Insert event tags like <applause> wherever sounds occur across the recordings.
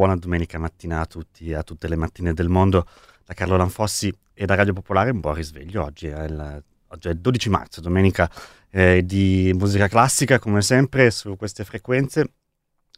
buona domenica mattina a tutti, a tutte le mattine del mondo. Da Carlo Lanfossi e da Radio Popolare un buon risveglio. Oggi è il, oggi è il 12 marzo, domenica eh, di musica classica, come sempre, su queste frequenze.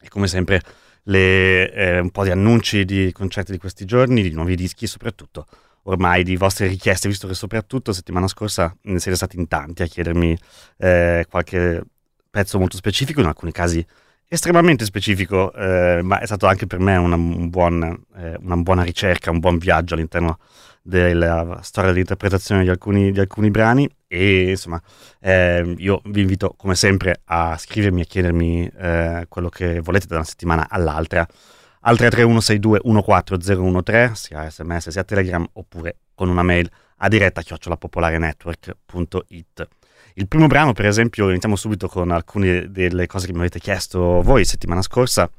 E come sempre le, eh, un po' di annunci di concerti di questi giorni, di nuovi dischi, soprattutto ormai di vostre richieste, visto che soprattutto settimana scorsa ne siete stati in tanti a chiedermi eh, qualche pezzo molto specifico, in alcuni casi estremamente specifico, eh, ma è stato anche per me una, un buon, eh, una buona ricerca, un buon viaggio all'interno della storia dell'interpretazione di alcuni, di alcuni brani. E insomma eh, io vi invito come sempre a scrivermi e chiedermi eh, quello che volete da una settimana all'altra. Al 33162 14013 sia sms sia telegram oppure con una mail a diretta chiocciolapopolarenetwork.it il primo brano, per esempio, iniziamo subito con alcune delle cose che mi avete chiesto voi settimana scorsa.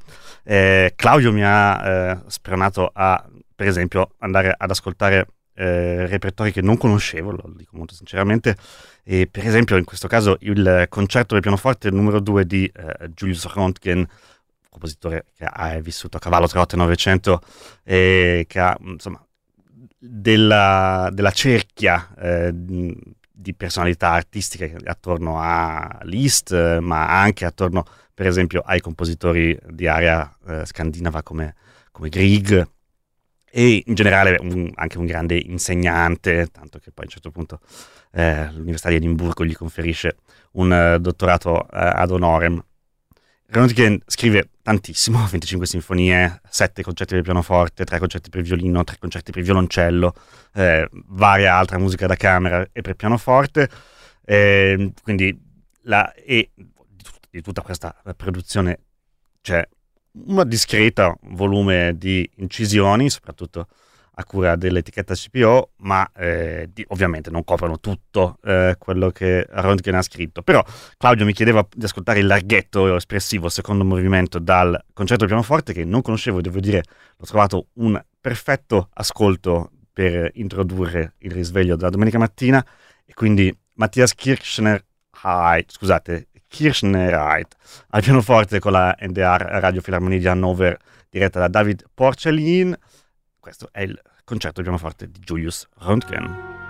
Eh, Claudio mi ha eh, spronato a, per esempio, andare ad ascoltare eh, repertori che non conoscevo, lo dico molto sinceramente. E per esempio, in questo caso, il concerto del pianoforte numero 2 di eh, Julius Röntgen, compositore che ha vissuto a cavallo tra 8 e 900 e che ha, insomma, della, della cerchia eh, di personalità artistiche attorno a Liszt, ma anche attorno, per esempio, ai compositori di area eh, scandinava come, come Grieg. E in generale un, anche un grande insegnante, tanto che poi a un certo punto eh, l'Università di Edimburgo gli conferisce un uh, dottorato uh, ad honorem Röntgen scrive tantissimo, <laughs> 25 sinfonie, 7 concerti per pianoforte, 3 concerti per violino, 3 concerti per violoncello, eh, varia altra musica da camera e per pianoforte. Eh, quindi la, e di, tut- di tutta questa produzione c'è un discreto volume di incisioni, soprattutto a cura dell'etichetta CPO, ma eh, di, ovviamente non coprono tutto eh, quello che Röntgen ha scritto. Però Claudio mi chiedeva di ascoltare il larghetto espressivo, secondo movimento dal concerto pianoforte che non conoscevo, devo dire, l'ho trovato un perfetto ascolto per introdurre il risveglio della domenica mattina e quindi Mattias Kirchner, scusate, Kirchnerheit al pianoforte con la NDR Radio Filarmonia di Hannover diretta da David Porcelin questo è il concerto pianoforte di Julius Röntgen.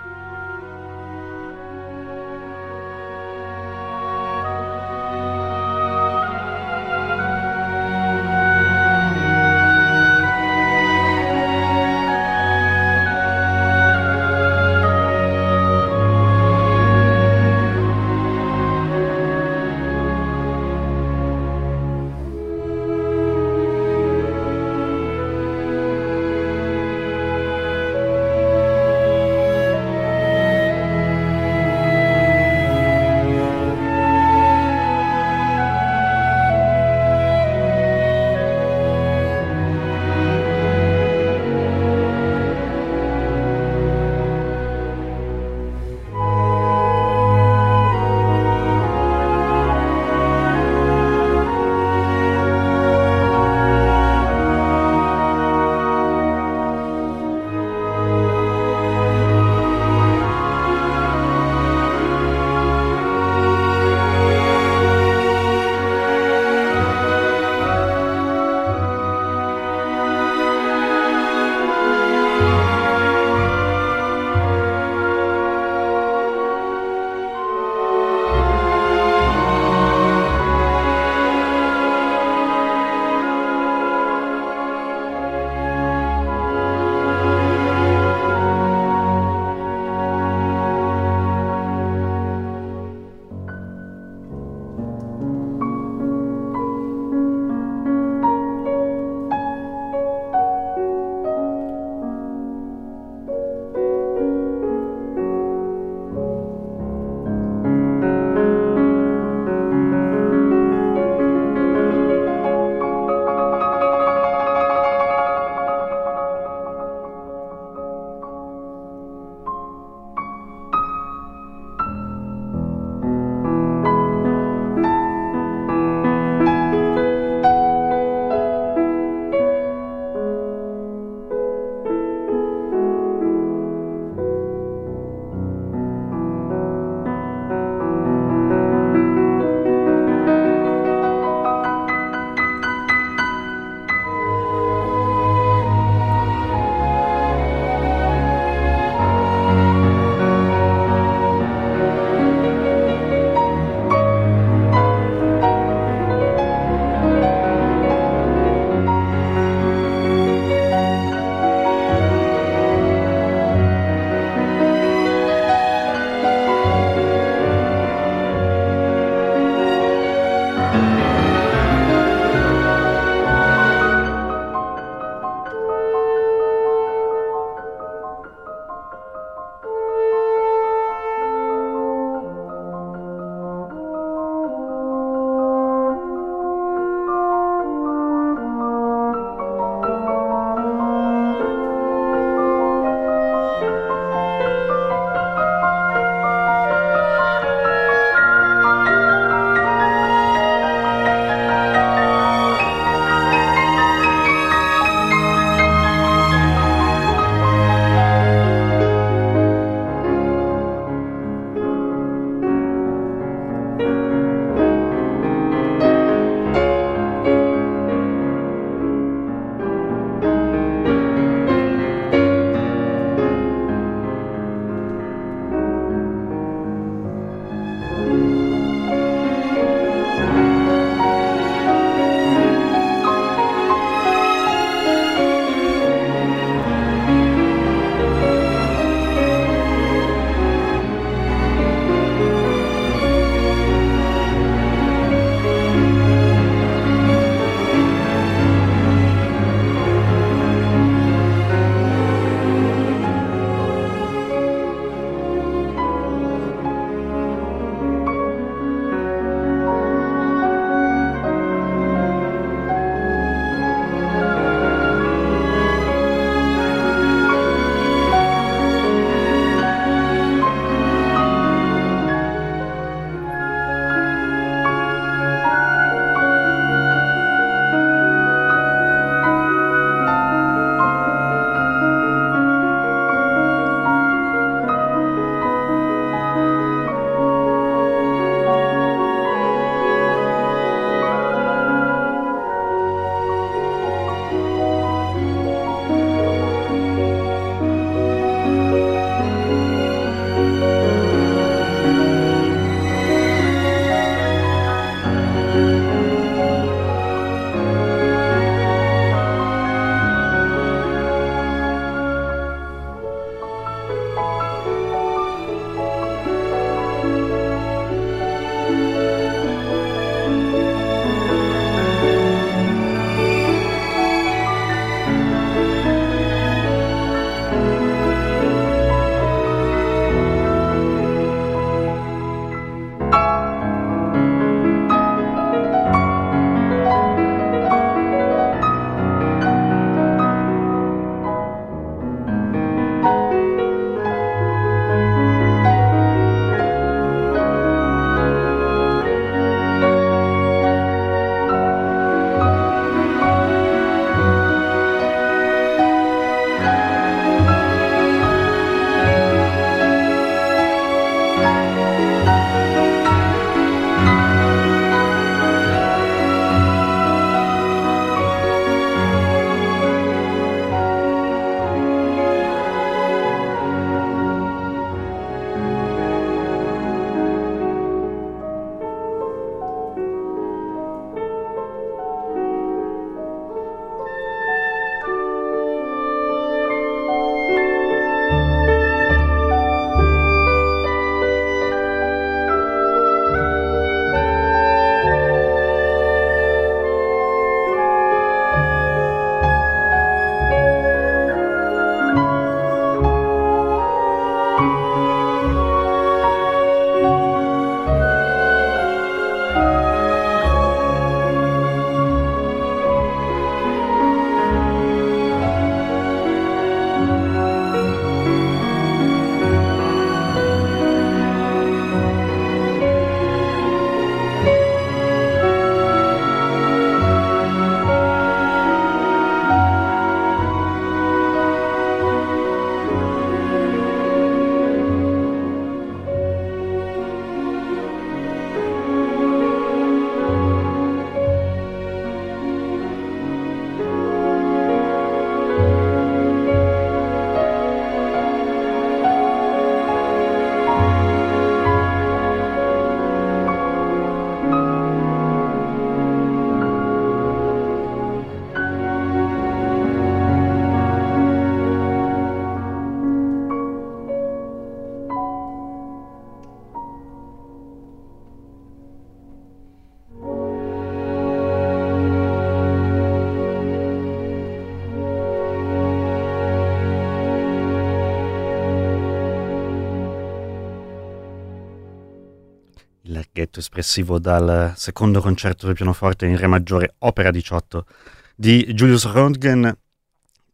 Tratto espressivo dal secondo concerto del pianoforte in Re maggiore, opera 18 di Julius Röntgen.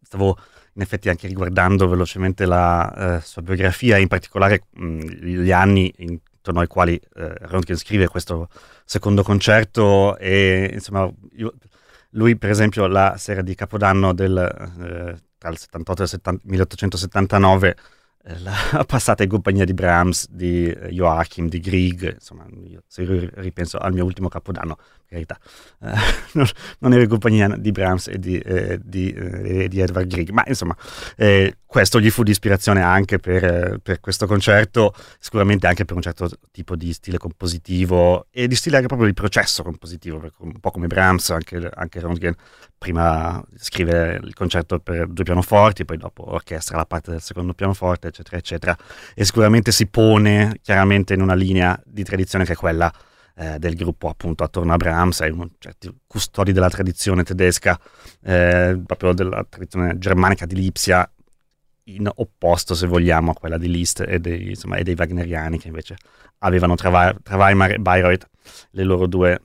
Stavo in effetti anche riguardando velocemente la eh, sua biografia, in particolare mh, gli anni intorno ai quali eh, Röntgen scrive questo secondo concerto e insomma io, lui per esempio la sera di Capodanno del, eh, tra il 78 e il 70, 1879 eh, la <laughs> passata in compagnia di Brahms, di eh, Joachim, di Grieg, insomma, io, se io ripenso al mio ultimo capodanno, in verità, eh, <laughs> non, non, ero in compagnia di Brahms e di, eh, di, eh, di Edvard Grieg, ma insomma, eh, questo gli fu di ispirazione anche per, per, questo concerto, sicuramente anche per un certo tipo di stile compositivo e di stile anche proprio di processo compositivo, un po' come Brahms, anche, anche Röntgen prima scrive il concerto per due pianoforti, poi dopo orchestra la parte del secondo pianoforte, eccetera, eccetera, e sicuramente si pone chiaramente in una linea di tradizione che è quella eh, del gruppo appunto attorno a Brahms, certi custodi della tradizione tedesca, eh, proprio della tradizione germanica di Lipsia, in opposto, se vogliamo, a quella di Liszt e dei, insomma, e dei wagneriani che invece avevano tra, tra Weimar e Bayreuth le loro due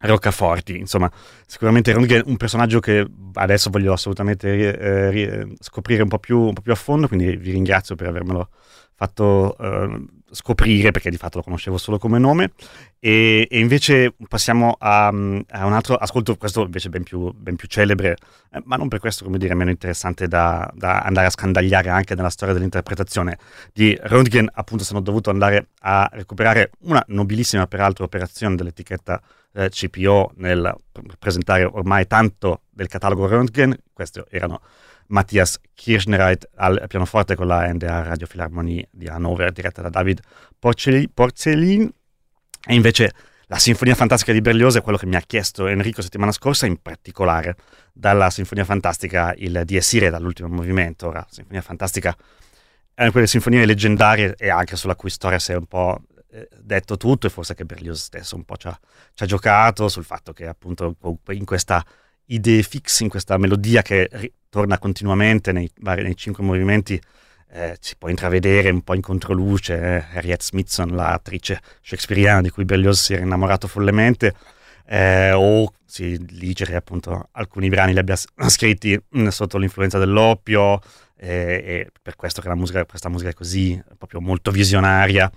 roccaforti. Insomma, sicuramente Röntgen è un personaggio che adesso voglio assolutamente eh, scoprire un po, più, un po' più a fondo, quindi vi ringrazio per avermelo fatto eh, scoprire perché di fatto lo conoscevo solo come nome e, e invece passiamo a, a, un altro ascolto questo invece ben più, ben più celebre eh, ma non per questo come dire meno interessante da, da, andare a scandagliare anche nella storia dell'interpretazione di Röntgen appunto sono dovuto andare a recuperare una nobilissima peraltro operazione dell'etichetta eh, CPO nel presentare ormai tanto del catalogo Röntgen questi erano Matthias Kirchnereit al pianoforte con la NDA Radio Philharmonie di Hannover diretta da David Porcellin e invece la Sinfonia Fantastica di Berlioz è quello che mi ha chiesto Enrico settimana scorsa, in particolare dalla Sinfonia Fantastica il Dies Irae dall'ultimo movimento. Ora, Sinfonia Fantastica è una di quelle sinfonie leggendarie e anche sulla cui storia si è un po' eh, detto tutto e forse che Berlioz stesso un po' ci ha, ci ha giocato sul fatto che appunto in questa idee fixe in questa melodia che torna continuamente nei, nei cinque movimenti. Eh, si può intravedere un po' in controluce eh, Harriet Smithson, l'attrice shakespeariana di cui Berlioz si era innamorato follemente, eh, o si leggere appunto alcuni brani li abbia <clears throat> scritti mh, sotto l'influenza dell'oppio, eh, e per questo che musica, questa musica è così proprio molto visionaria.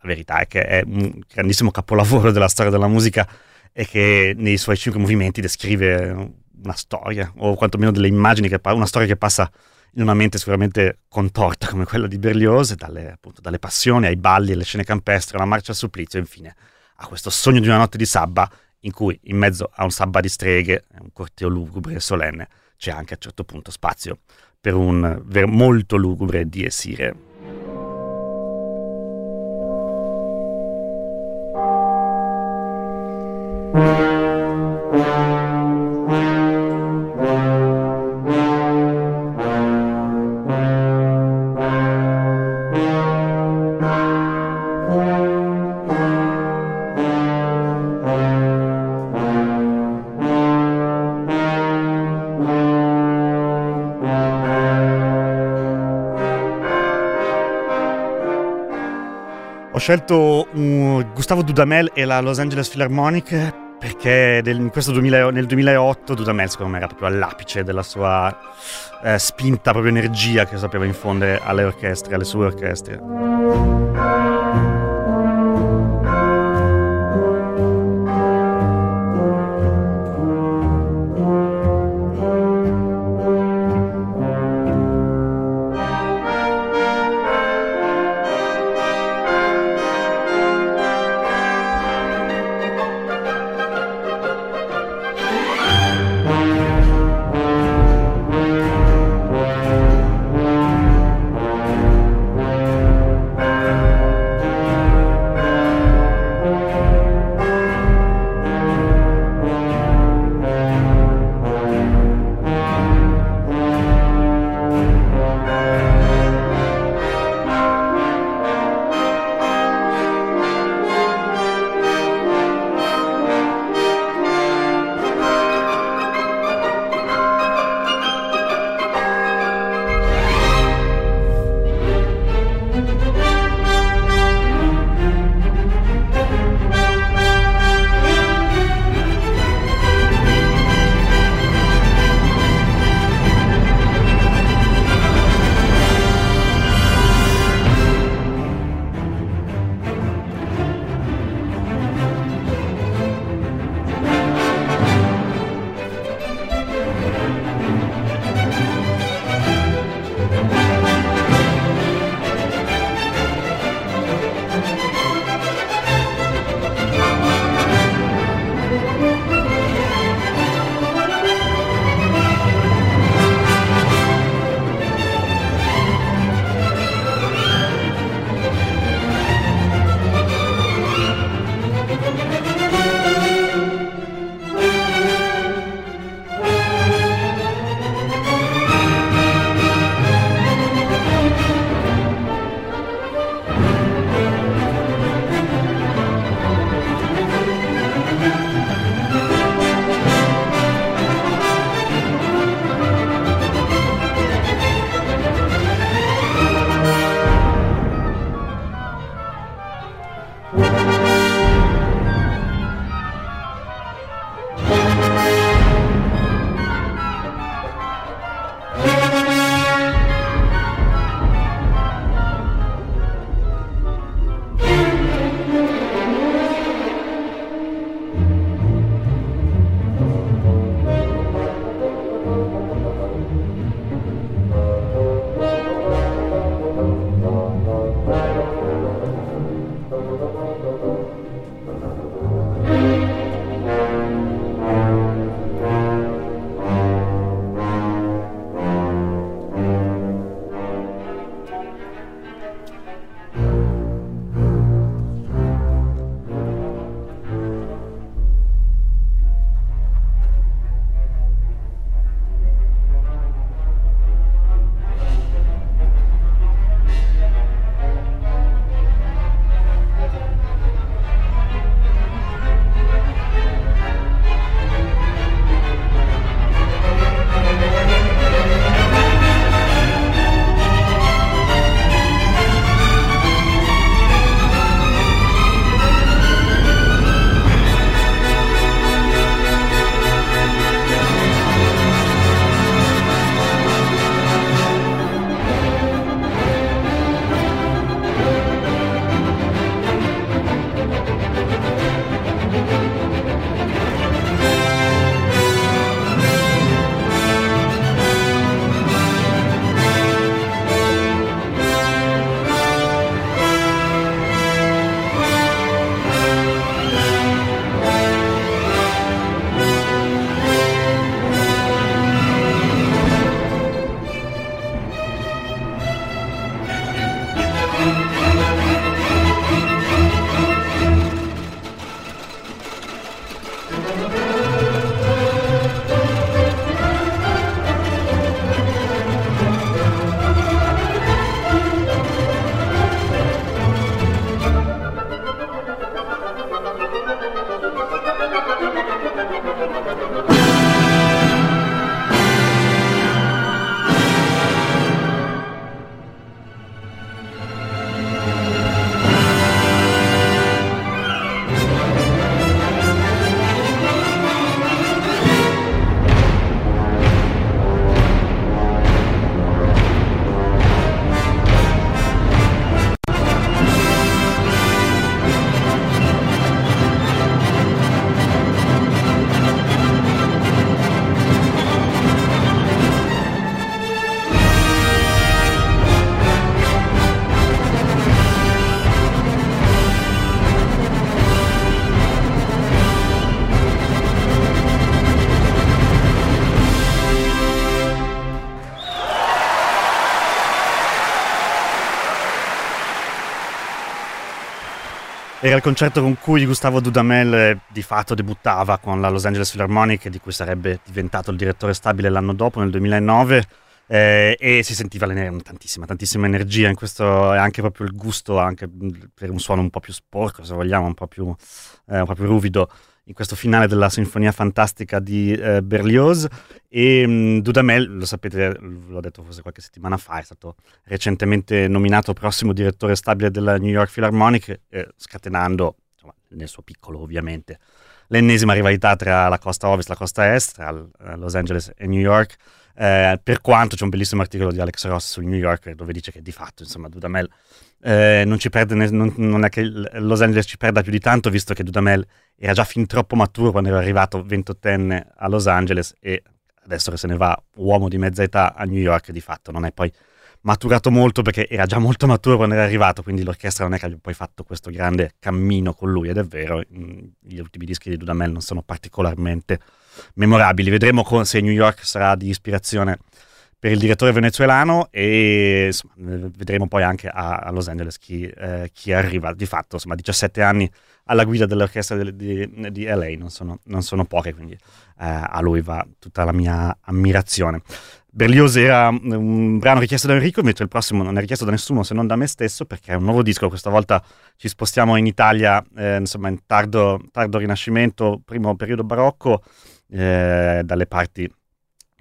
La verità è che è un grandissimo capolavoro della storia della musica e che nei suoi cinque movimenti descrive una storia, o quantomeno delle immagini, che, una storia che passa in una mente sicuramente contorta come quella di Berlioz, dalle, appunto, dalle passioni ai balli, alle scene campestre, alla marcia al supplizio infine a questo sogno di una notte di sabba in cui in mezzo a un sabba di streghe, un corteo lugubre e solenne, c'è anche a un certo punto spazio per un molto lugubre di Esire. Scelto uh, Gustavo Dudamel e la Los Angeles Philharmonic perché del, 2000, nel 2008 Dudamel secondo me era proprio all'apice della sua eh, spinta, proprio energia che sapeva infondere alle orchestre, alle sue orchestre. Era il concerto con cui Gustavo Dudamel eh, di fatto debuttava con la Los Angeles Philharmonic, di cui sarebbe diventato il direttore stabile l'anno dopo, nel 2009. Eh, e si sentiva tantissima, tantissima energia in questo e anche proprio il gusto anche per un suono un po' più sporco, se vogliamo, un po' più, eh, un po più ruvido in questo finale della Sinfonia Fantastica di eh, Berlioz. E mh, mm, Dudamel, lo sapete, l'ho detto forse qualche settimana fa, è stato recentemente nominato prossimo direttore stabile della New York Philharmonic, eh, scatenando, insomma, nel suo piccolo ovviamente, l'ennesima rivalità tra la costa ovest e la costa est, tra Los Angeles e New York, eh, per quanto c'è un bellissimo articolo di Alex Ross su New York dove dice che di fatto, insomma, Dudamel eh, non, perde, non, non, è che Los Angeles ci perda più di tanto, visto che Dudamel era già fin troppo maturo quando era arrivato ventottenne a Los Angeles e adesso che se ne va uomo di mezza età a New York, di fatto non è poi maturato molto perché era già molto maturo quando era arrivato, quindi l'orchestra non è che abbia poi fatto questo grande cammino con lui, ed è vero, gli ultimi dischi di Dudamel non sono particolarmente memorabili. Vedremo se New York sarà di ispirazione per il direttore venezuelano e insomma, vedremo poi anche a, a Los Angeles chi, eh, chi, arriva. Di fatto, insomma, 17 anni alla guida dell'orchestra di, di, di LA non sono, non sono, poche, quindi eh, a lui va tutta la mia ammirazione. Berlioz era un brano richiesto da Enrico, mentre il prossimo non è richiesto da nessuno se non da me stesso, perché è un nuovo disco. Questa volta ci spostiamo in Italia, eh, insomma, in tardo, tardo, Rinascimento, primo periodo barocco, eh, dalle parti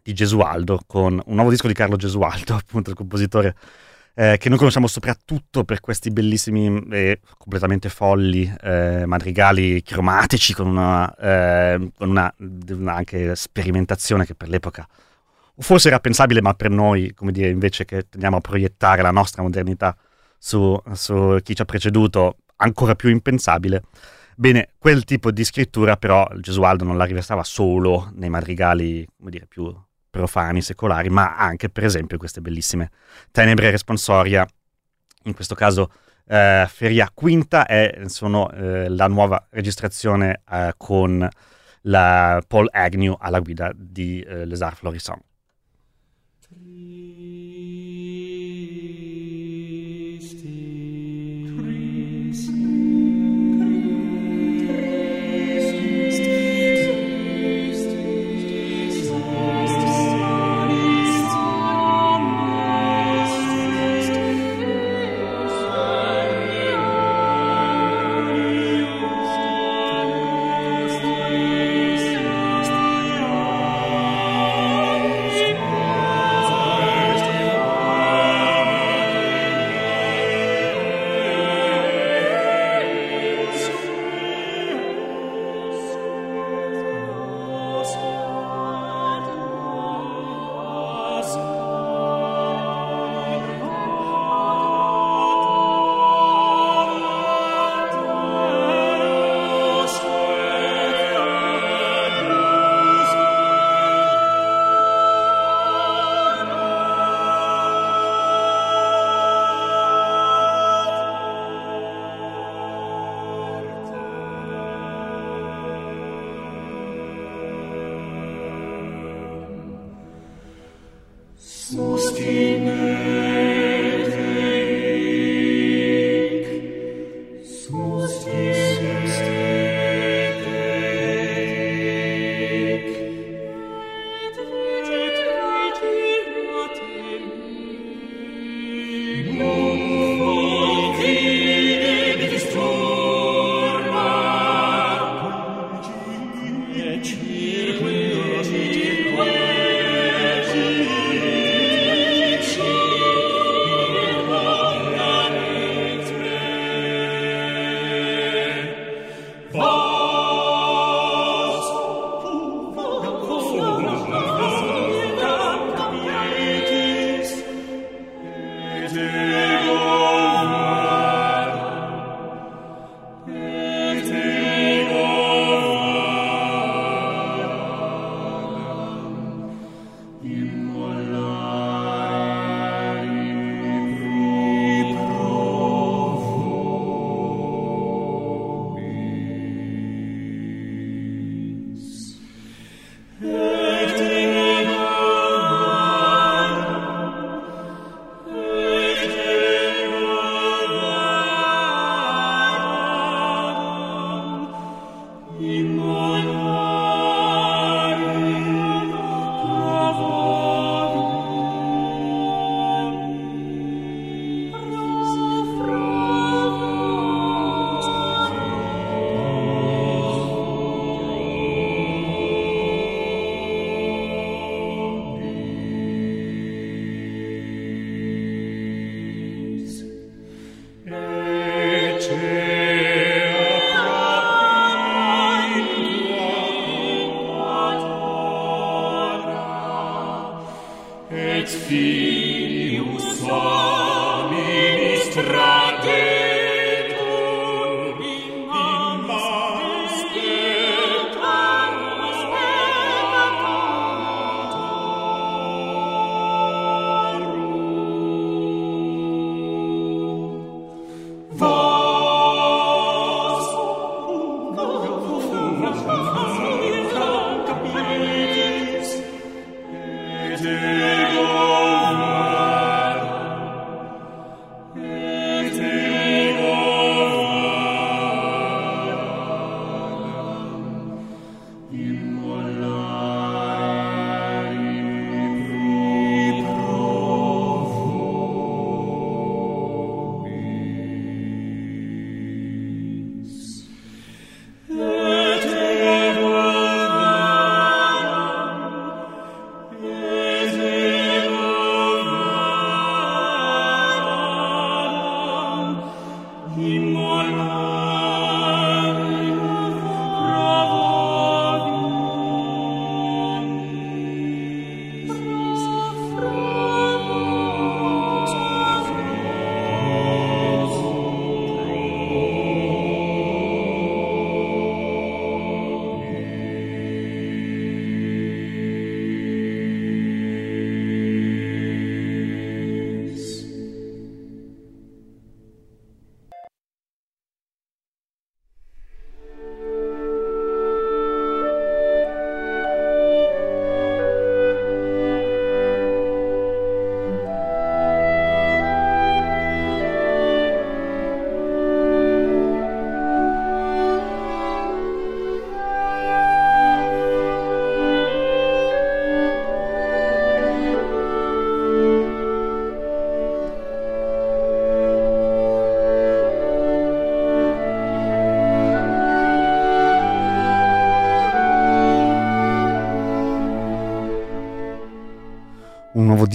di Gesualdo, con un nuovo disco di Carlo Gesualdo, <laughs> appunto il compositore eh, che noi conosciamo soprattutto per questi bellissimi e completamente folli eh, madrigali cromatici con una, eh, con una, una, anche sperimentazione che per l'epoca forse era pensabile, ma per noi, come dire, invece che tendiamo a proiettare la nostra modernità su, su chi ci ha preceduto, ancora più impensabile. Bene, quel tipo di scrittura però Gesualdo non la riversava solo nei madrigali, come dire, più profani, secolari, ma anche per esempio queste bellissime Tenebre Responsoria, in questo caso eh, Feria Quinta, è, sono eh, la nuova registrazione eh, con la Paul Agnew alla guida di eh, Les Arts Florissants.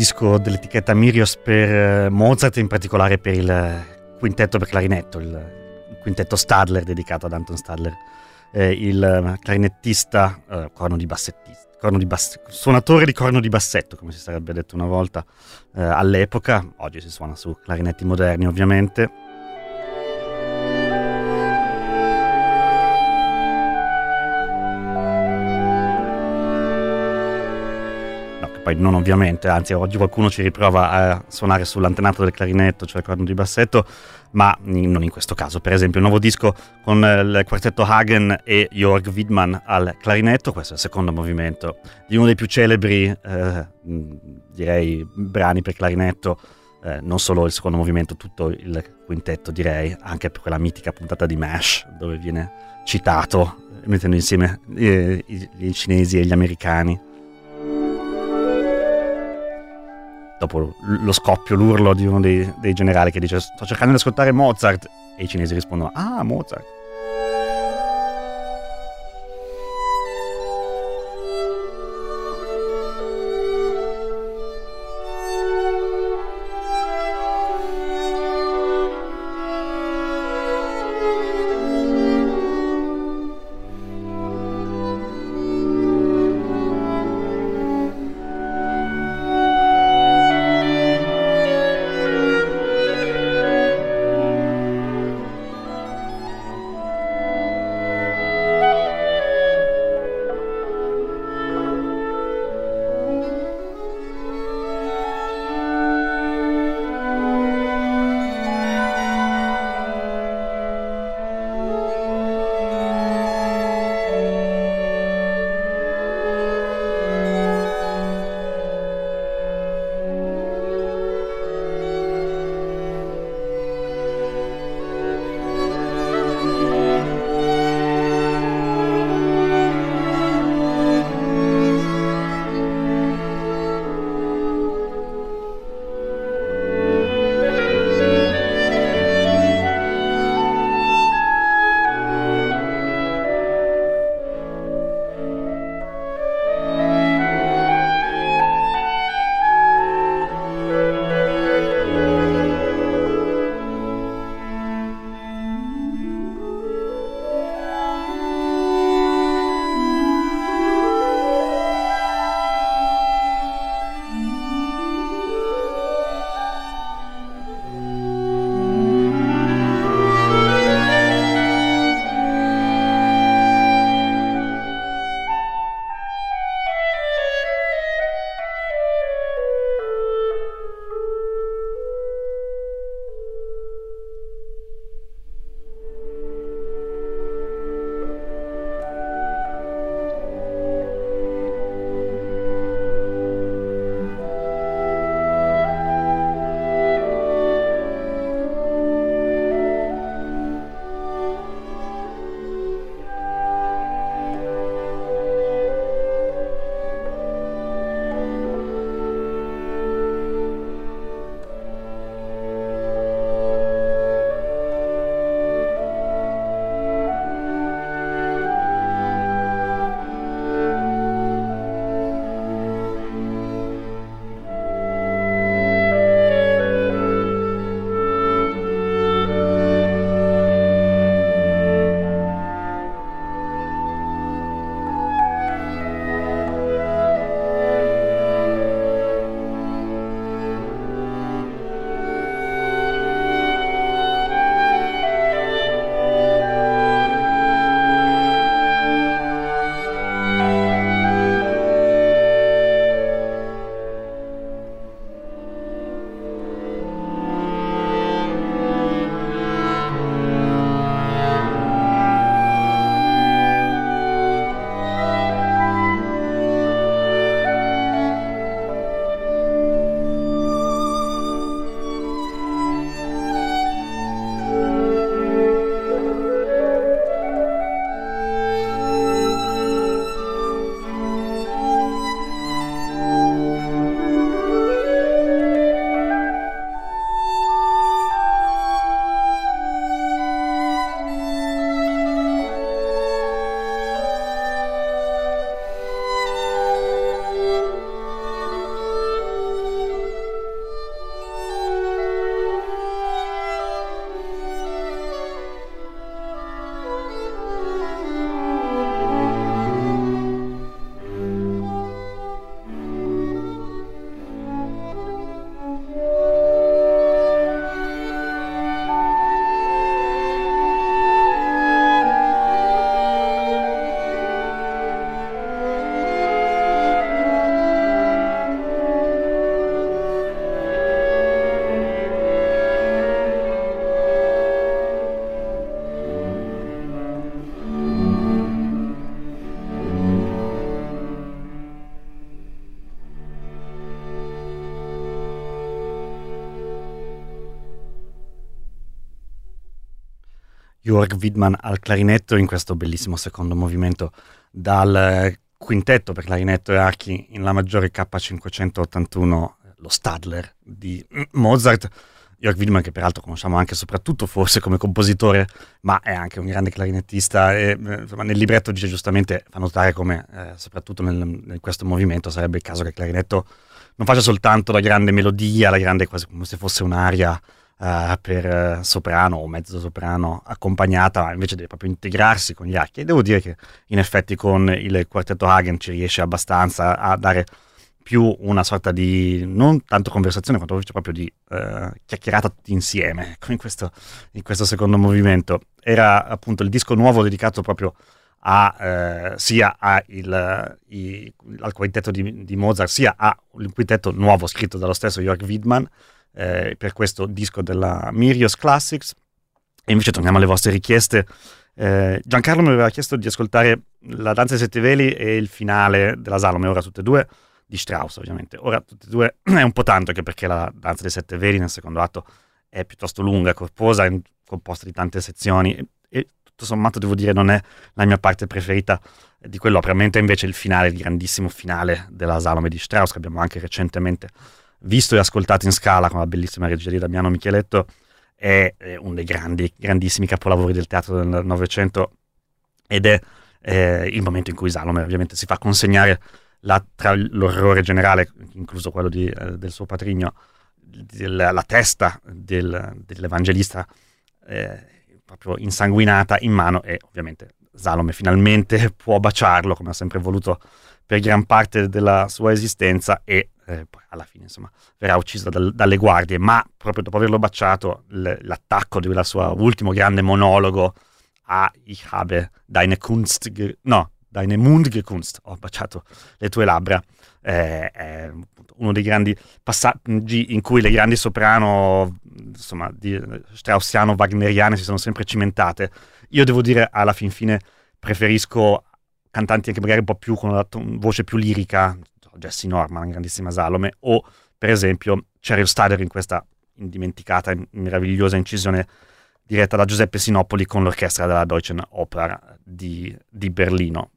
Disco dell'etichetta Mirios per eh, Mozart, in particolare per il quintetto per clarinetto, il quintetto Stadler dedicato ad Anton Stadler, eh, il eh, clarinettista, eh, corno di bassettista. Corno di bass- suonatore di corno di bassetto, come si sarebbe detto una volta eh, all'epoca, oggi si suona su clarinetti moderni ovviamente, poi non ovviamente, anzi oggi qualcuno ci riprova a suonare sull'antenato del clarinetto, cioè corno di bassetto, ma non in questo caso. Per esempio, il nuovo disco con il quartetto Hagen e Jörg Widmann al clarinetto, questo è il secondo movimento di uno dei più celebri, eh, direi, brani per clarinetto. Eh, non solo il secondo movimento, tutto il quintetto direi, anche per quella mitica puntata di MASH dove viene citato mettendo insieme eh, i, i cinesi e gli americani. Dopo lo scoppio, l'urlo di uno dei, dei generali che dice sto cercando di ascoltare Mozart. E i cinesi rispondono ah Mozart Jörg Widman al clarinetto in questo bellissimo secondo movimento dal quintetto per clarinetto e archi in La maggiore K581, lo Stadler di Mozart. Jörg Widman che peraltro conosciamo anche e soprattutto forse come compositore, ma è anche un grande clarinettista e insomma, nel libretto dice giustamente, fa notare come eh, soprattutto in questo movimento sarebbe il caso che il clarinetto non faccia soltanto la grande melodia, la grande quasi come se fosse un'aria uh, per uh, soprano o mezzo soprano accompagnata, invece deve proprio integrarsi con gli archi. E devo dire che in effetti con il quartetto Hagen ci riesce abbastanza a dare più una sorta di non tanto conversazione quanto proprio di uh, chiacchierata tutti insieme ecco, in, questo, in questo secondo movimento. Era appunto il disco nuovo dedicato proprio a, eh, sia a il, i, al quintetto di, di, Mozart, sia al quintetto nuovo scritto dallo stesso Jörg Widman eh, per questo disco della Mirios Classics. E invece torniamo alle vostre richieste. Eh, Giancarlo mi aveva chiesto di ascoltare la danza dei sette veli e il finale della Salome, ora tutte e due, di Strauss ovviamente. Ora tutte e due <clears throat> è un po' tanto anche perché la danza dei sette veli nel secondo atto è piuttosto lunga, corposa, composta di tante sezioni e, e tutto sommato devo dire non è la mia parte preferita di quell'opera, mentre invece il finale, il grandissimo finale della Salome di Strauss che abbiamo anche recentemente visto e ascoltato in scala con la bellissima regia di Damiano Micheletto, è, è uno dei grandi, grandissimi capolavori del teatro del Novecento ed è eh, il momento in cui Salome ovviamente si fa consegnare la, tra l'orrore generale, incluso quello di, eh, del suo patrigno, del, la testa del, dell'evangelista eh, proprio insanguinata in mano e ovviamente Salome finalmente <laughs> può baciarlo come ha sempre voluto per gran parte della sua esistenza e eh, alla fine insomma verrà uccisa dal, dalle guardie, ma proprio dopo averlo baciato l- l'attacco del suo ultimo grande monologo a Ich habe deine Kunst, ge- no, deine Mundgekunst, ho baciato le tue labbra, eh, è uno dei grandi passaggi in cui le grandi soprano insomma di straussiano-wagneriane si sono sempre cimentate. Io devo dire alla fin fine preferisco cantanti anche magari un po' più con una voce più lirica, Jessie Norman, grandissima Salome, o per esempio Cheryl Stader in questa indimenticata e meravigliosa incisione diretta da Giuseppe Sinopoli con l'orchestra della Deutschen Oper di, di Berlino.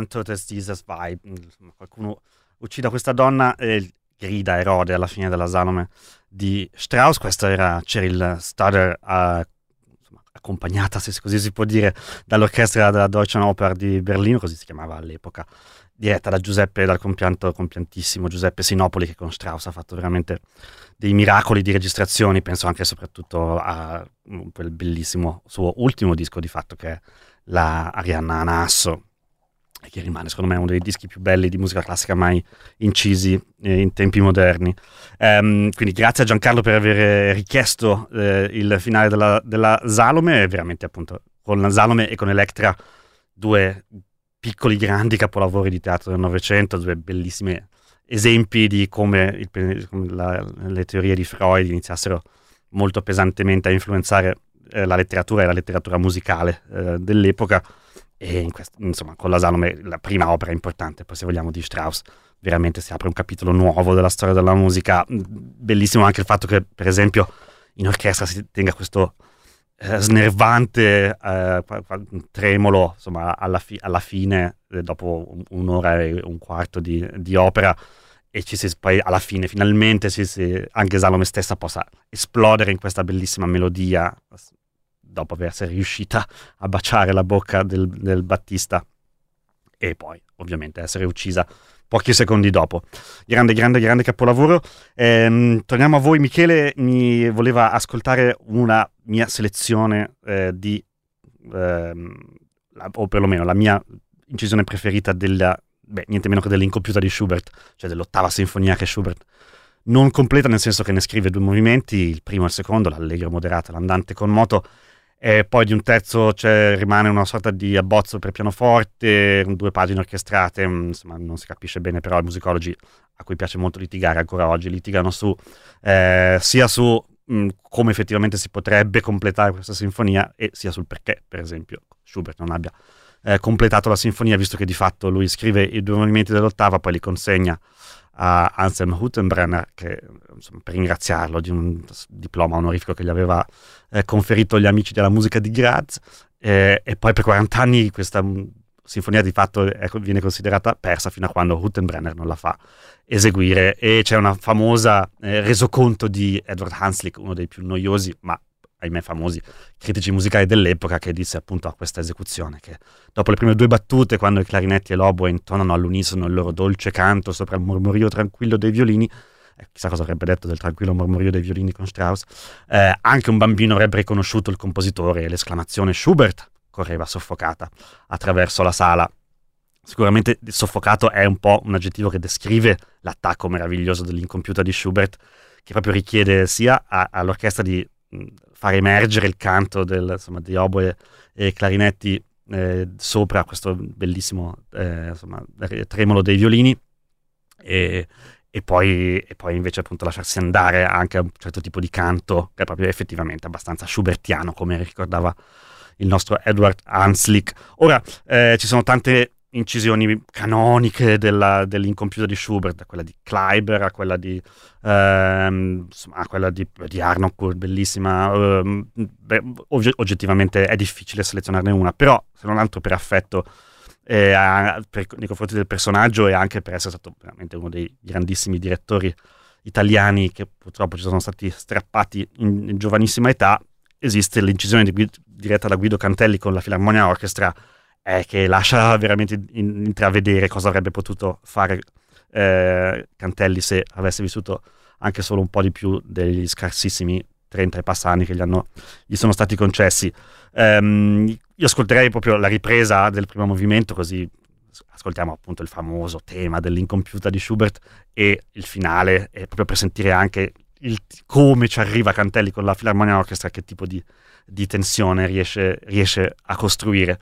Man tötet dieses Weib, insomma, qualcuno uccida questa donna e grida Erode alla fine della Salome di Strauss, questo era Cheryl Studer uh, accompagnata, se così si può dire, dall'orchestra della Deutschen Oper di Berlino, così si chiamava all'epoca, diretta da Giuseppe, dal compianto, compiantissimo Giuseppe Sinopoli, che con Strauss ha fatto veramente dei miracoli di registrazioni, penso anche e soprattutto a quel bellissimo suo ultimo disco di fatto che è la Arianna Anasso, che rimane secondo me uno dei dischi più belli di musica classica mai incisi eh, in tempi moderni. Um, quindi grazie a Giancarlo per aver richiesto eh, il finale della, della Salome, veramente appunto con la Salome e con Electra due piccoli grandi capolavori di teatro del Novecento, due bellissimi esempi di come, il, come la, le teorie di Freud iniziassero molto pesantemente a influenzare eh, la letteratura e la letteratura musicale eh, dell'epoca e quest- insomma, con la Salome, la prima opera importante, poi se vogliamo, di Strauss, veramente si apre un capitolo nuovo della storia della musica. Bellissimo anche il fatto che, per esempio, in orchestra si tenga questo eh, snervante eh, tremolo, insomma, alla, fi- alla fine, eh, dopo un'ora e un quarto di, di opera, e ci si, poi alla fine finalmente si, si, anche Salome stessa possa esplodere in questa bellissima melodia dopo essere riuscita a baciare la bocca del, del Battista e poi ovviamente essere uccisa pochi secondi dopo. Grande, grande, grande capolavoro. Ehm, torniamo a voi, Michele mi voleva ascoltare una mia selezione eh, di, ehm, la, o perlomeno la mia incisione preferita della, beh, niente meno che dell'incompiuta di Schubert, cioè dell'ottava sinfonia che Schubert non completa nel senso che ne scrive due movimenti, il primo e il secondo, l'allegro moderato, l'andante con moto, e poi di un terzo rimane una sorta di abbozzo per pianoforte, due pagine orchestrate, mm, insomma non si capisce bene, però i musicologi a cui piace molto litigare ancora oggi, litigano su eh, sia su mh, mm, come effettivamente si potrebbe completare questa sinfonia e sia sul perché, per esempio, Schubert non abbia eh, completato la sinfonia, visto che di fatto lui scrive i due movimenti dell'ottava, poi li consegna a Anselm Huttenbrenner, che, insomma, per ringraziarlo di un diploma onorifico che gli aveva eh, conferito gli amici della musica di Graz, eh, e poi per 40 anni questa sinfonia di fatto è, viene considerata persa fino a quando Huttenbrenner non la fa eseguire. E c'è una famosa eh, resoconto di Edward Hanslick, uno dei più noiosi ma ahimè famosi critici musicali dell'epoca che disse appunto a questa esecuzione che dopo le prime due battute quando i clarinetti e l'oboe intonano all'unisono il loro dolce canto sopra il mormorio tranquillo dei violini eh, chissà cosa avrebbe detto del tranquillo mormorio dei violini con Strauss eh, anche un bambino avrebbe riconosciuto il compositore e l'esclamazione Schubert correva soffocata attraverso la sala. Sicuramente soffocato è un po' un aggettivo che descrive l'attacco meraviglioso dell'incompiuta di Schubert che proprio richiede sia a, all'orchestra di far emergere il canto del, insomma, di oboe e clarinetti eh, sopra questo bellissimo eh, insomma, tremolo dei violini e, e, poi, e, poi, invece appunto lasciarsi andare anche a un certo tipo di canto che è proprio effettivamente abbastanza schubertiano come ricordava il nostro Edward Hanslick. Ora eh, ci sono tante incisioni canoniche della, dell'incompiuta di Schubert, quella di Kleiber, a quella di, ehm, a quella di, di Arnoncourt, bellissima. Ehm, beh, oggettivamente è difficile selezionarne una, però se non altro per affetto eh, per, nei confronti del personaggio e anche per essere stato veramente uno dei grandissimi direttori italiani che purtroppo ci sono stati strappati in, in giovanissima età, esiste l'incisione di, diretta da Guido Cantelli con la Filarmonia Orchestra è che lascia veramente intravedere cosa avrebbe potuto fare eh, Cantelli se avesse vissuto anche solo un po' di più degli scarsissimi 30 e passani che gli, hanno, gli sono stati concessi. Um, io ascolterei proprio la ripresa del primo movimento, così ascoltiamo appunto il famoso tema dell'incompiuta di Schubert e il finale, e proprio per sentire anche il, come ci arriva Cantelli con la Filarmonia Orchestra, che tipo di, di tensione riesce, riesce a costruire.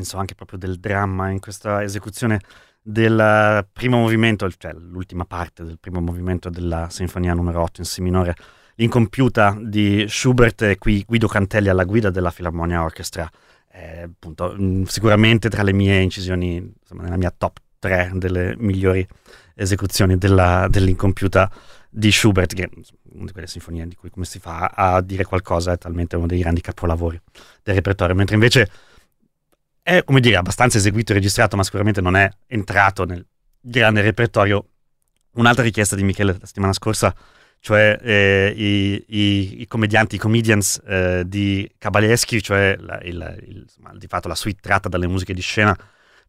Il senso anche proprio del dramma in questa esecuzione del primo movimento, cioè l'ultima parte del primo movimento della sinfonia numero 8 in Si minore, l'incompiuta di Schubert e qui Guido Cantelli alla guida della Philharmonia Orchestra. Eh, appunto, mm, sicuramente tra le mie incisioni, insomma, nella mia top 3 delle migliori esecuzioni della, dell'incompiuta di Schubert, che è una di quelle sinfonie di cui come si fa a dire qualcosa, è talmente uno dei grandi capolavori del repertorio, mentre invece è, come dire, abbastanza eseguito e registrato, ma sicuramente non è entrato nel grande repertorio. Un'altra richiesta di Michele la settimana scorsa, cioè eh, i, i, i, commedianti, i comedians eh, di Kabaleschi, cioè la, il, il, insomma, di fatto la suite tratta dalle musiche di scena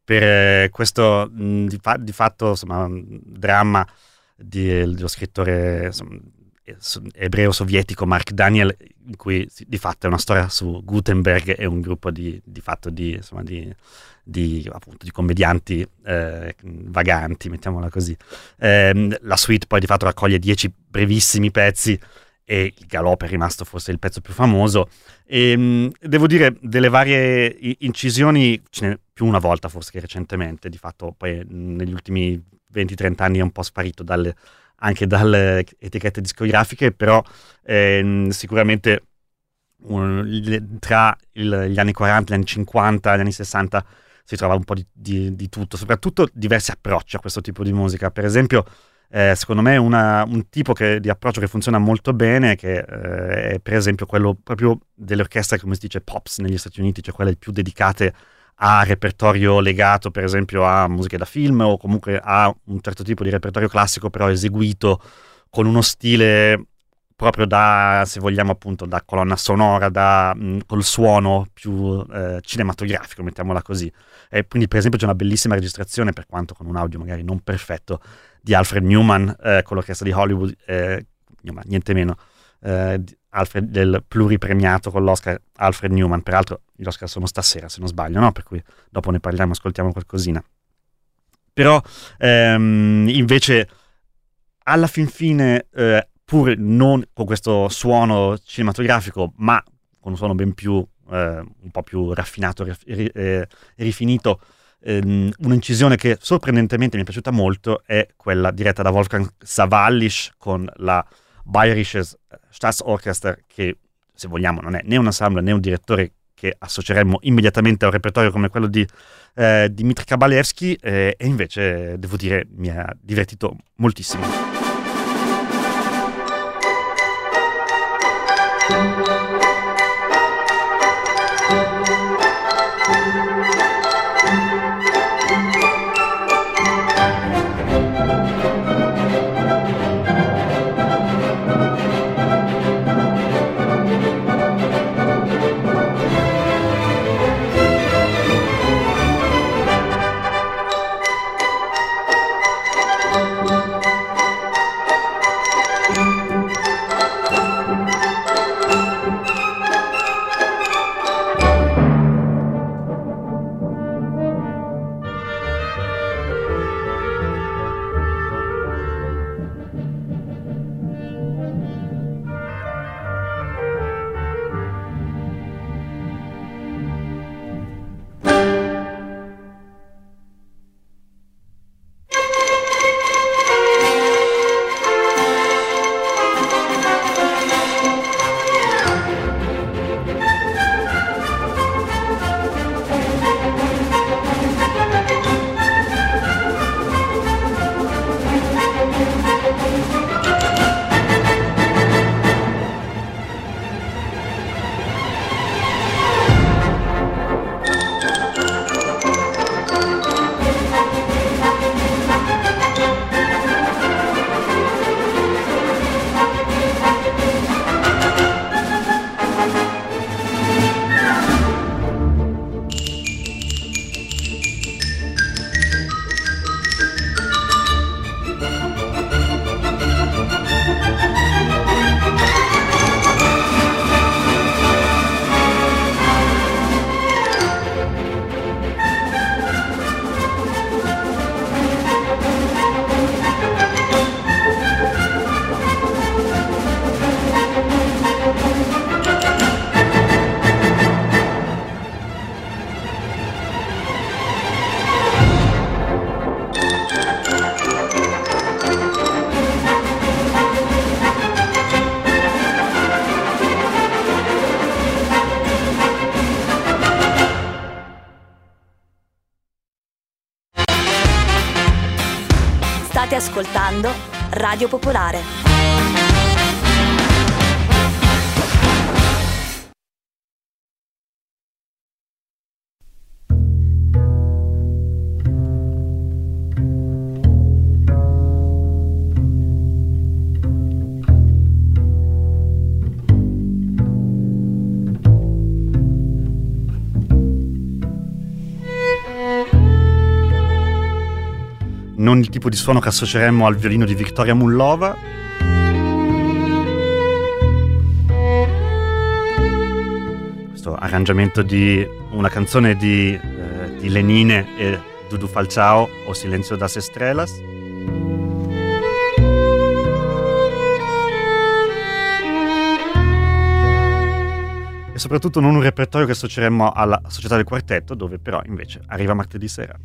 per eh, questo mh, di, fa, di, fatto insomma, dramma di, dello scrittore insomma, ebreo sovietico Mark Daniel, in cui di fatto è una storia su Gutenberg e un gruppo di, di fatto di, insomma, di, appunto, di commedianti eh, vaganti, mettiamola così. Eh, la suite poi di fatto raccoglie dieci brevissimi pezzi e il galop è rimasto forse il pezzo più famoso. E, mh, devo dire, delle varie incisioni ce n'è più una volta forse che recentemente, di fatto poi negli ultimi 20-30 anni è un po' sparito dalle anche dalle etichette discografiche, però ehm, sicuramente un, tra il, gli anni 40, gli anni 50, gli anni 60 si trova un po' di, di, di, tutto, soprattutto diversi approcci a questo tipo di musica. Per esempio, eh, secondo me una, un tipo che, di approccio che funziona molto bene, che eh, è per esempio quello proprio delle orchestre, come si dice, pops negli Stati Uniti, cioè quelle più dedicate a repertorio legato per esempio a musiche da film o comunque a un certo tipo di repertorio classico però eseguito con uno stile proprio da, se vogliamo appunto, da colonna sonora, da, mh, col suono più eh, cinematografico, mettiamola così. E quindi per esempio c'è una bellissima registrazione, per quanto con un audio magari non perfetto, di Alfred Newman eh, con l'orchestra di Hollywood, eh, niente meno, eh, Alfred, del pluripremiato con l'Oscar Alfred Newman. Peraltro gli Oscar sono stasera, se non sbaglio, no? Per cui dopo ne parliamo, ascoltiamo qualcosina. Però ehm, invece alla fin fine, eh, pur non con questo suono cinematografico, ma con un suono ben più, eh, un po' più raffinato e eh, rifinito, ehm, un'incisione che sorprendentemente mi è piaciuta molto è quella diretta da Wolfgang Savallisch con la Bayerisches Staatsorchester, che se vogliamo non è né un ensemble né un direttore che associeremmo immediatamente a un repertorio come quello di eh, Dmitry Kabalevsky eh, e invece devo dire mi ha divertito moltissimo. Radio Popolare. Non il tipo di suono che associeremmo al violino di Victoria Mullova. Questo arrangiamento di una canzone di, eh, di Lenine e Dudu Falciao o Silenzio das Estrelas. E soprattutto non un repertorio che associeremmo alla Società del Quartetto, dove però invece arriva martedì sera.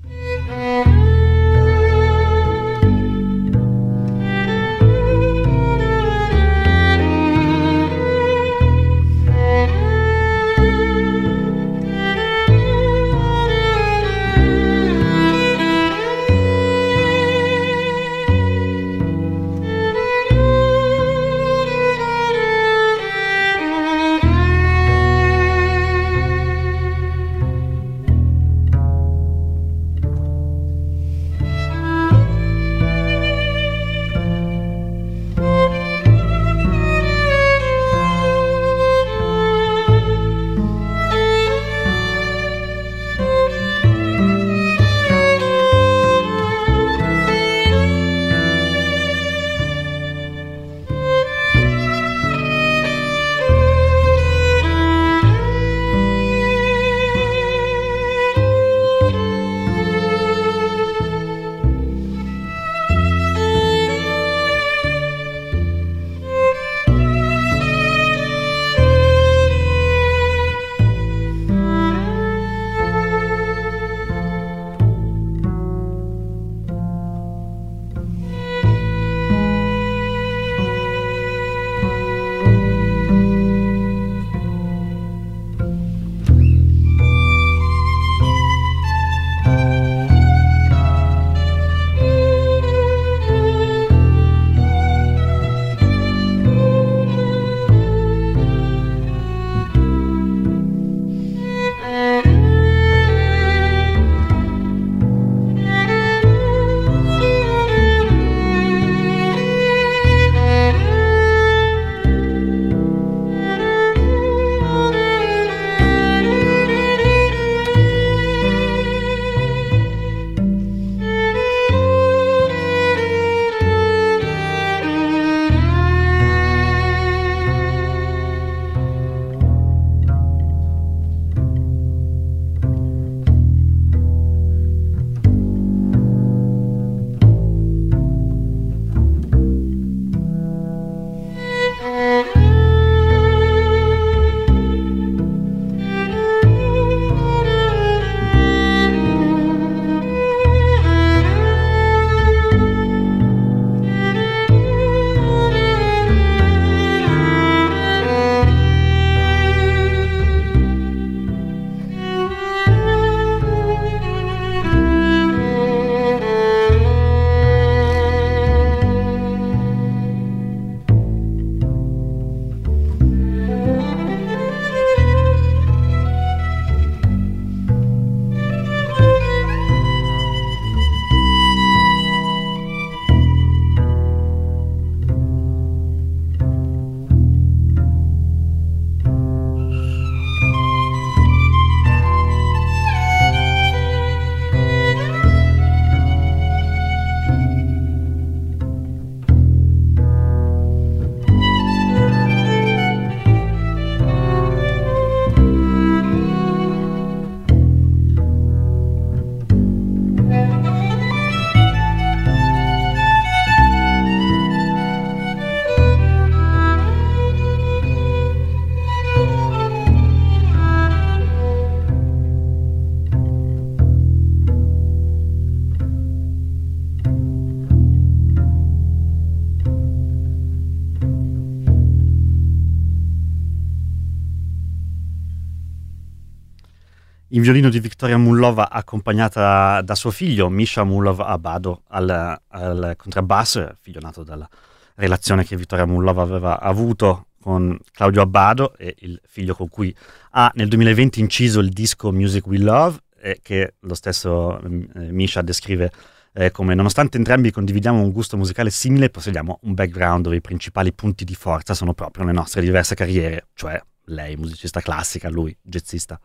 Violino di Victoria Mullova accompagnata da suo figlio Misha Mullov Abado al, al contrabbasso, figlio nato dalla relazione che Vittoria Mullova aveva avuto con Claudio Abbado il figlio con cui ha nel 2020 inciso il disco Music We Love eh, che lo stesso eh, Misha descrive eh, come nonostante entrambi condividiamo un gusto musicale simile possediamo un background dove i principali punti di forza sono proprio le nostre diverse carriere, cioè lei musicista classica, lui jazzista.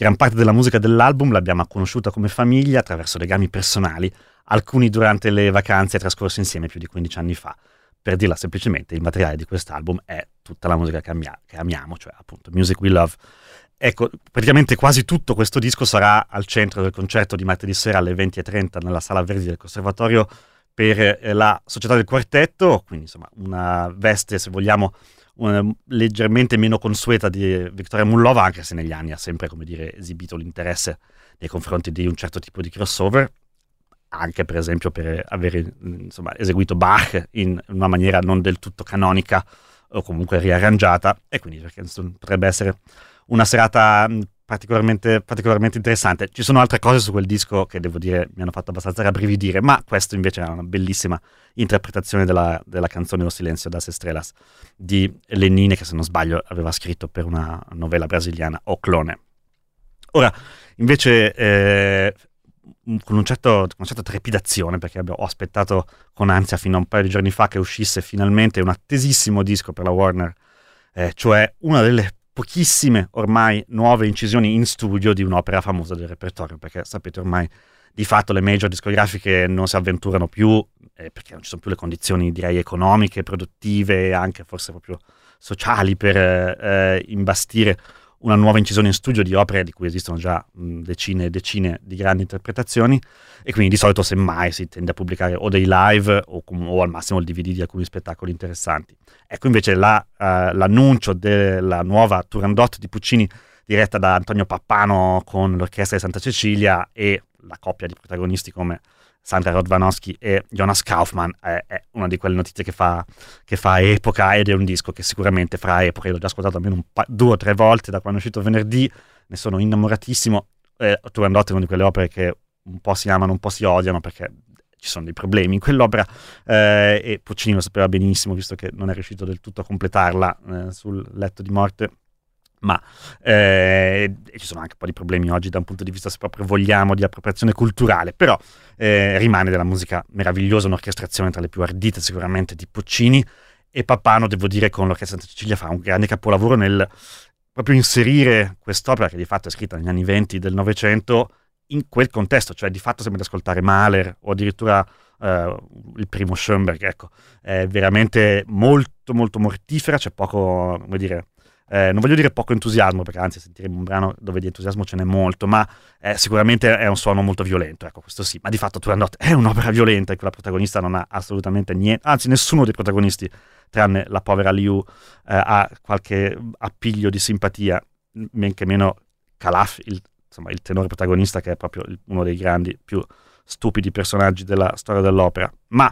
Gran parte della musica dell'album l'abbiamo conosciuta come famiglia attraverso legami personali, alcuni durante le vacanze trascorse insieme più di 15 anni fa. Per dirla semplicemente, il materiale di quest'album è tutta la musica che, amia- che amiamo, cioè appunto Music We Love. Ecco, praticamente quasi tutto questo disco sarà al centro del concerto di martedì sera alle 20.30 nella Sala Verdi del Conservatorio per eh, la Società del Quartetto, quindi insomma una veste, se vogliamo, una, leggermente meno consueta di Vittoria Mullova, anche se negli anni ha sempre, dire, esibito l'interesse nei confronti di un certo tipo di crossover, anche per esempio per aver insomma, eseguito Bach in una maniera non del tutto canonica o comunque riarrangiata, e quindi perché potrebbe essere una serata particolarmente, particolarmente, interessante. Ci sono altre cose su quel disco che devo dire mi hanno fatto abbastanza rabbrividire, ma questo invece è una bellissima interpretazione della, della canzone O Silenzio das Estrelas di Lenine, che se non sbaglio aveva scritto per una novella brasiliana, O Clone. Ora, invece, eh, con, un certo, con una certa trepidazione, perché ho aspettato con ansia fino a un paio di giorni fa che uscisse finalmente un attesissimo disco per la Warner, eh, cioè una delle pochissime ormai nuove incisioni in studio di un'opera famosa del repertorio, perché sapete ormai di fatto le major discografiche non si avventurano più, eh, perché non ci sono più le condizioni direi economiche, produttive e anche forse proprio sociali per eh, imbastire una nuova incisione in studio di opere di cui esistono già decine e decine di grandi interpretazioni e quindi di solito semmai si tende a pubblicare o dei live o, com- o al massimo il DVD di alcuni spettacoli interessanti. Ecco invece la, uh, l'annuncio della nuova Turandot di Puccini diretta da Antonio Pappano con l'orchestra di Santa Cecilia e la coppia di protagonisti come Sandra Rodvanowski e Jonas Kaufmann è, è, una di quelle notizie che fa, che fa, epoca ed è un disco che sicuramente fa epoca. Io l'ho già ascoltato almeno pa- due o tre volte da quando è uscito venerdì, ne sono innamoratissimo. Eh, Turandot è una di quelle opere che un po' si amano, un po' si odiano perché ci sono dei problemi in quell'opera eh, e Puccini lo sapeva benissimo visto che non è riuscito del tutto a completarla eh, sul letto di morte ma eh, ci sono anche un po' di problemi oggi da un punto di vista, se proprio vogliamo, di appropriazione culturale, però eh, rimane della musica meravigliosa, un'orchestrazione tra le più ardite sicuramente di Puccini e Papano, devo dire, con l'Orchestra Santa Cecilia fa un grande capolavoro nel proprio inserire quest'opera che di fatto è scritta negli anni 20 del Novecento in quel contesto, cioè di fatto sembra di ascoltare Mahler o addirittura eh, il primo Schoenberg, ecco, è veramente molto molto mortifera, c'è poco, come dire, eh, non voglio dire poco entusiasmo, perché anzi sentiremo un brano dove di entusiasmo ce n'è molto, ma eh, sicuramente è un suono molto violento, ecco, questo sì. Ma di fatto Turandot <laughs> è un'opera violenta in cui la protagonista non ha assolutamente niente, anzi nessuno dei protagonisti, tranne la povera Liu, eh, ha qualche appiglio di simpatia, men che meno Calaf, il, insomma, il tenore protagonista, che è proprio uno dei grandi, più stupidi personaggi della storia dell'opera. Ma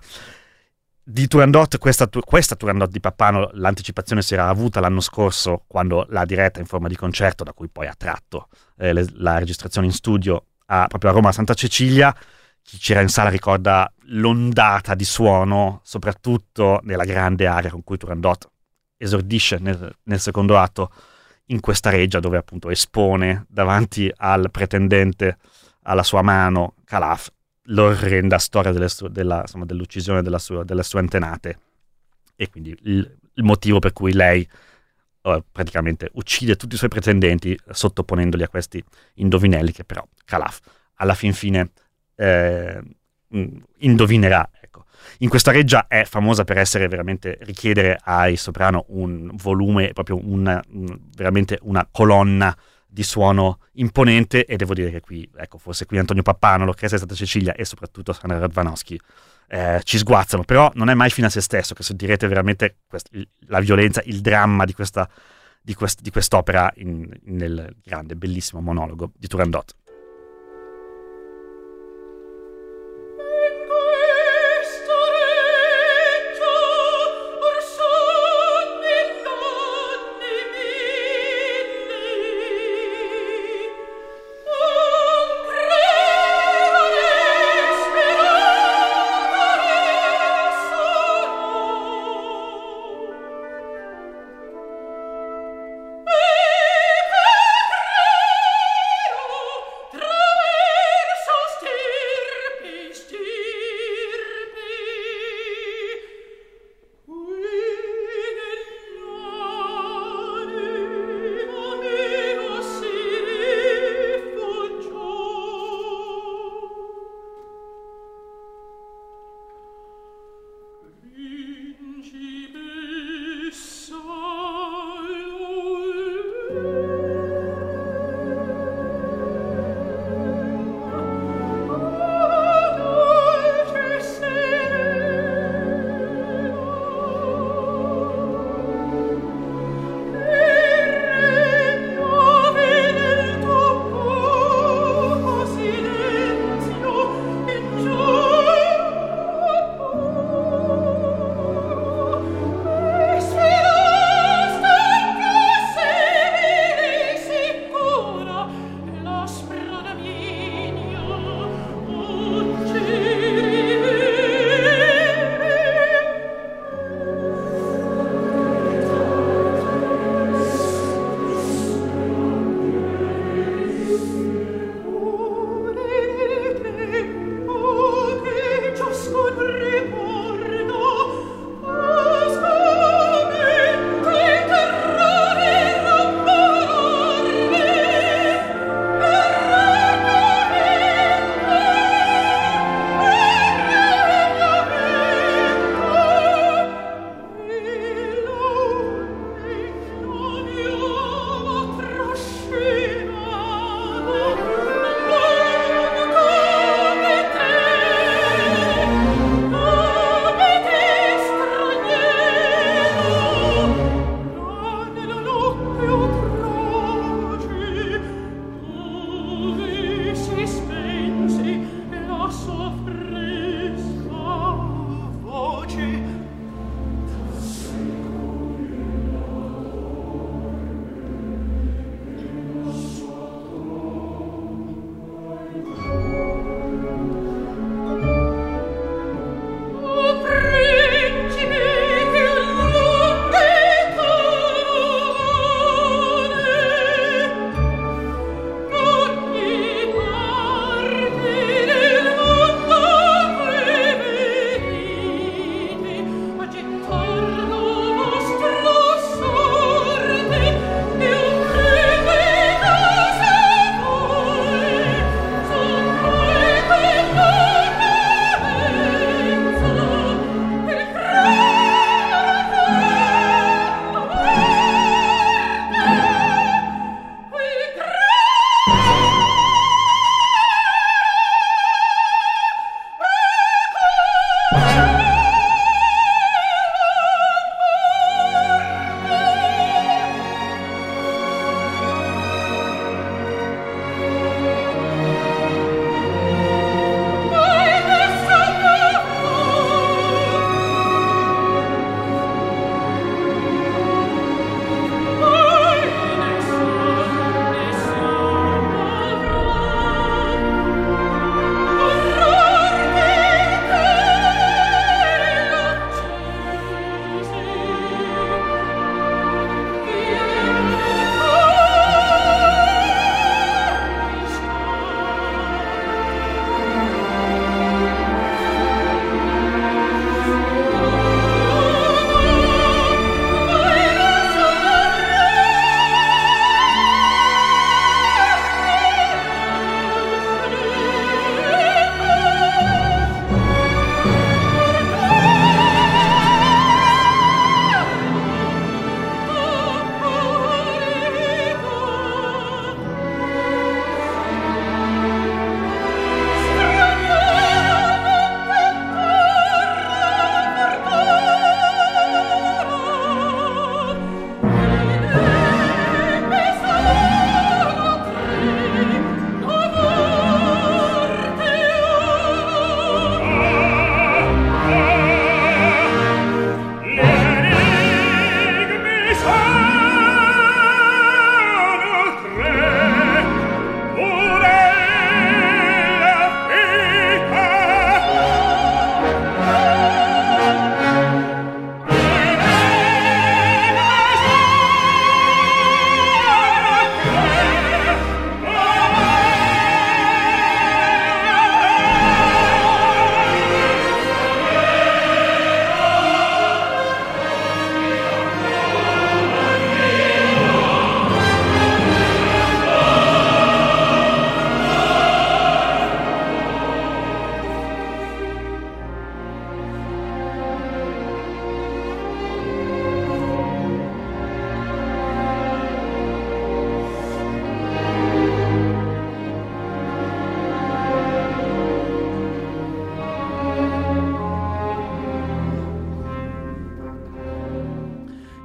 di Turandot, questa, questa Turandot di Pappano, l'anticipazione si era avuta l'anno scorso quando l'ha diretta in forma di concerto, da cui poi ha tratto eh, le, la registrazione in studio a, proprio a Roma Santa Cecilia. Chi c'era in sala ricorda l'ondata di suono, soprattutto nella grande area con cui Turandot esordisce nel, nel secondo atto in questa reggia dove appunto espone davanti al pretendente alla sua mano Calaf l'orrenda storia delle su- della, insomma, dell'uccisione della sua, delle sue antenate e quindi il, il motivo per cui lei uh, praticamente uccide tutti i suoi pretendenti sottoponendoli a questi indovinelli che però Calaf alla fin fine eh, indovinerà. Ecco. In questa reggia è famosa per essere veramente richiedere ai soprano un volume, proprio una, veramente una colonna di suono imponente e devo dire che qui, ecco, forse qui Antonio Pappano, l'orchestra è stata Cecilia e soprattutto Sandra Radvanowski eh, ci sguazzano, però non è mai fine a se stesso, che sentirete veramente quest- la violenza, il dramma di, questa, di, quest- di quest'opera in, nel grande, bellissimo monologo di Turandot.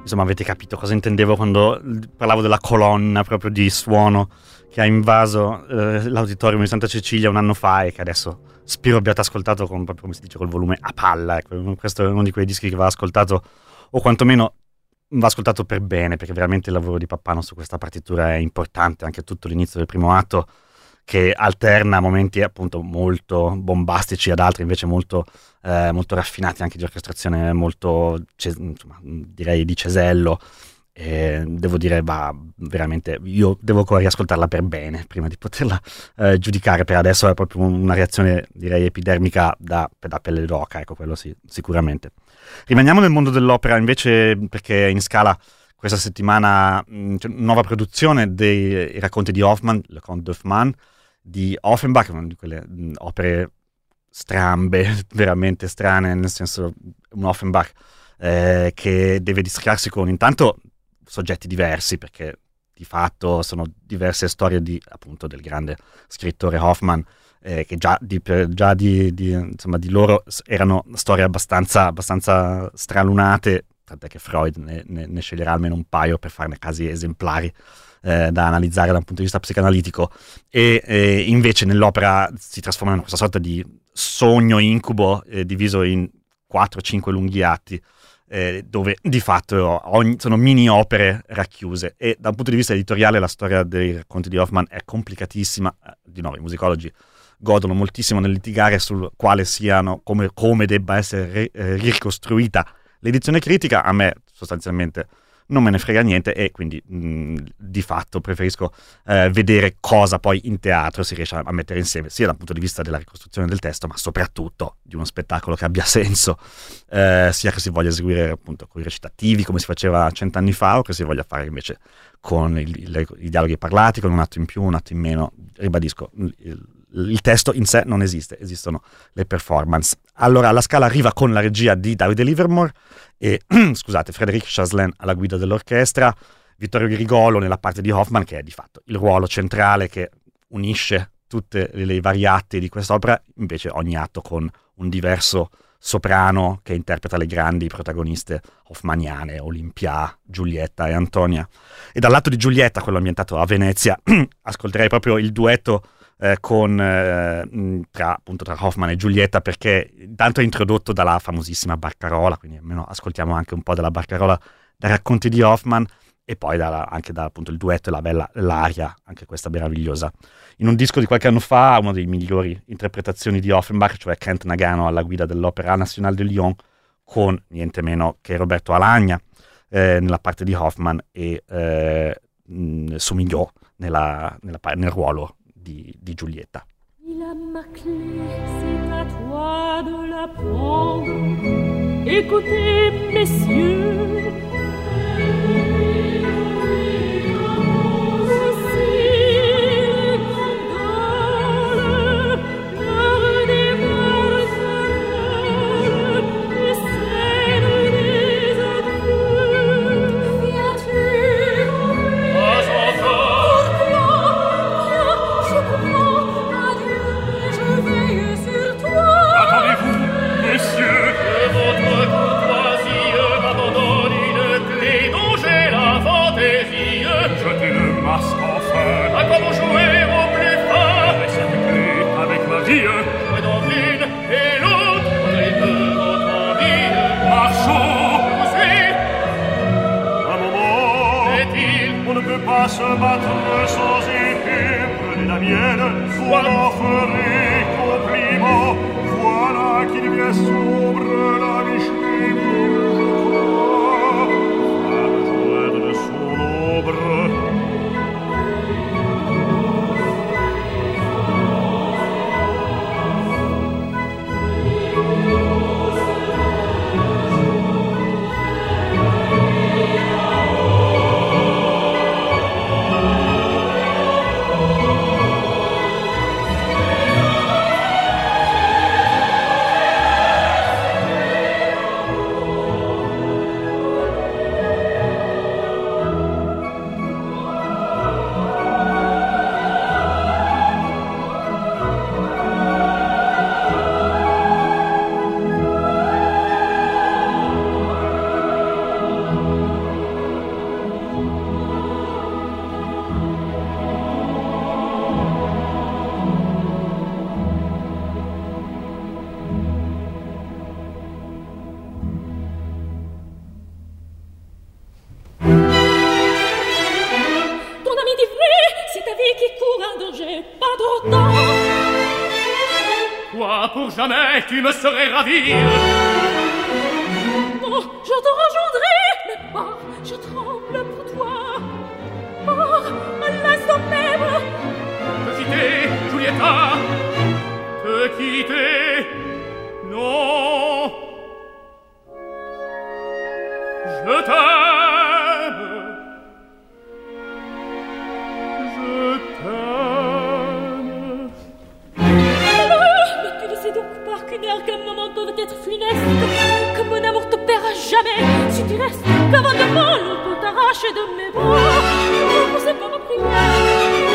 Insomma avete capito cosa intendevo quando parlavo della colonna proprio di suono che ha invaso eh, l'auditorium di Santa Cecilia un anno fa e che adesso spero abbiate ascoltato con, proprio come si dice col volume a palla. Ecco. Questo è uno di quei dischi che va ascoltato o quantomeno va ascoltato per bene perché veramente il lavoro di Pappano su questa partitura è importante, anche tutto l'inizio del primo atto che alterna momenti appunto molto bombastici ad altri invece molto, eh, molto raffinati anche di orchestrazione molto insomma, direi di cesello. E devo dire va veramente io devo ancora riascoltarla per bene prima di poterla eh, giudicare. Per adesso è proprio una reazione direi epidermica da, da pelle d'oca ecco quello sì sicuramente. Rimaniamo nel mondo dell'opera invece perché in scala questa settimana mh, una nuova produzione dei racconti di Hoffman Le Conte d'Hoffmann di Offenbach, una di quelle mh, opere strambe, <laughs> veramente strane, nel senso un Offenbach eh, che deve dischiarsi con intanto soggetti diversi, perché di fatto sono diverse storie di, appunto, del grande scrittore Hoffman, eh, che già, di, già di, di, insomma, di, loro erano storie abbastanza, abbastanza stralunate, tant'è che Freud ne, ne, ne sceglierà almeno un paio per farne casi esemplari eh, da analizzare da un punto di vista psicanalitico. E eh, invece nell'opera si trasforma in questa sorta di sogno incubo eh, diviso in 4-5 lunghi atti eh, dove di fatto ogni, sono mini opere racchiuse. E da un punto di vista editoriale la storia dei racconti di Hoffman è complicatissima, eh, di nuovo i musicologi godono moltissimo nel litigare sul quale siano, come, come debba essere re, eh, ricostruita. L'edizione critica, a me sostanzialmente non me ne frega niente e quindi mh, di fatto preferisco eh, vedere cosa poi in teatro si riesce a mettere insieme, sia dal punto di vista della ricostruzione del testo, ma soprattutto di uno spettacolo che abbia <laughs> senso, eh, sia che si voglia eseguire appunto con i recitativi come si faceva cent'anni fa o che si voglia fare invece con il, il, i dialoghi parlati, con un atto in più, un atto in meno. Ribadisco, il, il testo in sé non esiste, esistono le performance. Allora la scala arriva con la regia di Davide Livermore e <clears throat> scusate, Frédéric Chaslen alla guida dell'orchestra, Vittorio Grigolo nella parte di Hoffman che è di fatto il ruolo centrale che unisce tutte le varie atti di quest'opera, invece ogni atto con un diverso soprano che interpreta le grandi protagoniste hoffmaniane, Olimpia, Giulietta e Antonia. E dall'atto di Giulietta, quello ambientato a Venezia, <clears throat> ascolterei proprio il duetto eh, con, eh, tra, appunto, tra Hoffman e Giulietta perché intanto è introdotto dalla famosissima Barcarola, quindi almeno ascoltiamo anche un po' della Barcarola dai racconti di Hoffman e poi da, anche da, appunto, il duetto e la bella l'aria, anche questa meravigliosa. In un disco di qualche anno fa, una delle migliori interpretazioni di Offenbach, cioè Kent Nagano alla guida dell'Opera Nationale de Lyon, con niente meno che Roberto Alagna eh, nella parte di Hoffman e eh, Somigliò nella, nella, nel ruolo Il a ma clé, c'est à toi de la prendre. Écoutez, messieurs, se battre sans épée, prenez la mienne, voilà ferai compliment, voilà qu'il vient sombre la toi, tu me saurais ravir. L'avant de vol, tout arraché de mes bras, repoussé comme prière.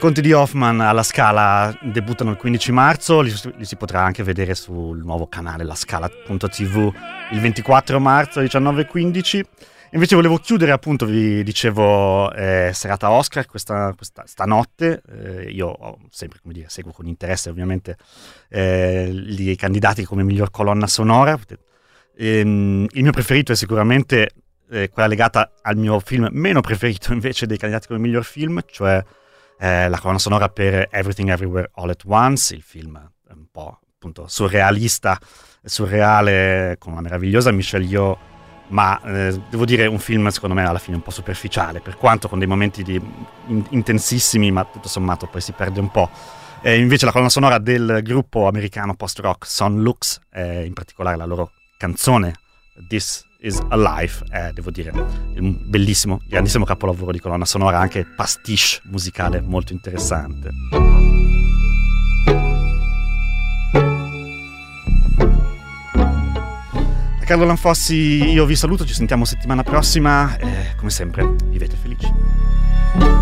Racconti di Hoffman alla Scala debuttano il 15 marzo, li, li si potrà anche vedere sul nuovo canale lascala.tv il 24 marzo alle 19.15. Invece volevo chiudere, appunto, vi dicevo, eh, serata Oscar questa, questa stanotte. Eh, io ho sempre, come dire, seguo con interesse ovviamente eh, i candidati come miglior colonna sonora. Ehm, il mio preferito è sicuramente eh, quella legata al mio film meno preferito <laughs> invece dei candidati come miglior film, cioè eh, la colonna sonora per Everything Everywhere All at Once, il film un po' appunto surrealista, surreale con una meravigliosa Michelle Yeoh, ma eh, devo dire un film secondo me alla fine un po' superficiale, per quanto con dei momenti di- in- intensissimi, ma tutto sommato poi si perde un po'. E invece la colonna sonora del gruppo americano post-rock Son Lux, eh, in particolare la loro canzone This is a Life, è, devo dire, un bellissimo, grandissimo capolavoro di colonna sonora, anche pastiche musicale molto interessante. Da Carlo Lanfossi io vi saluto, ci sentiamo settimana prossima e come sempre vivete felici.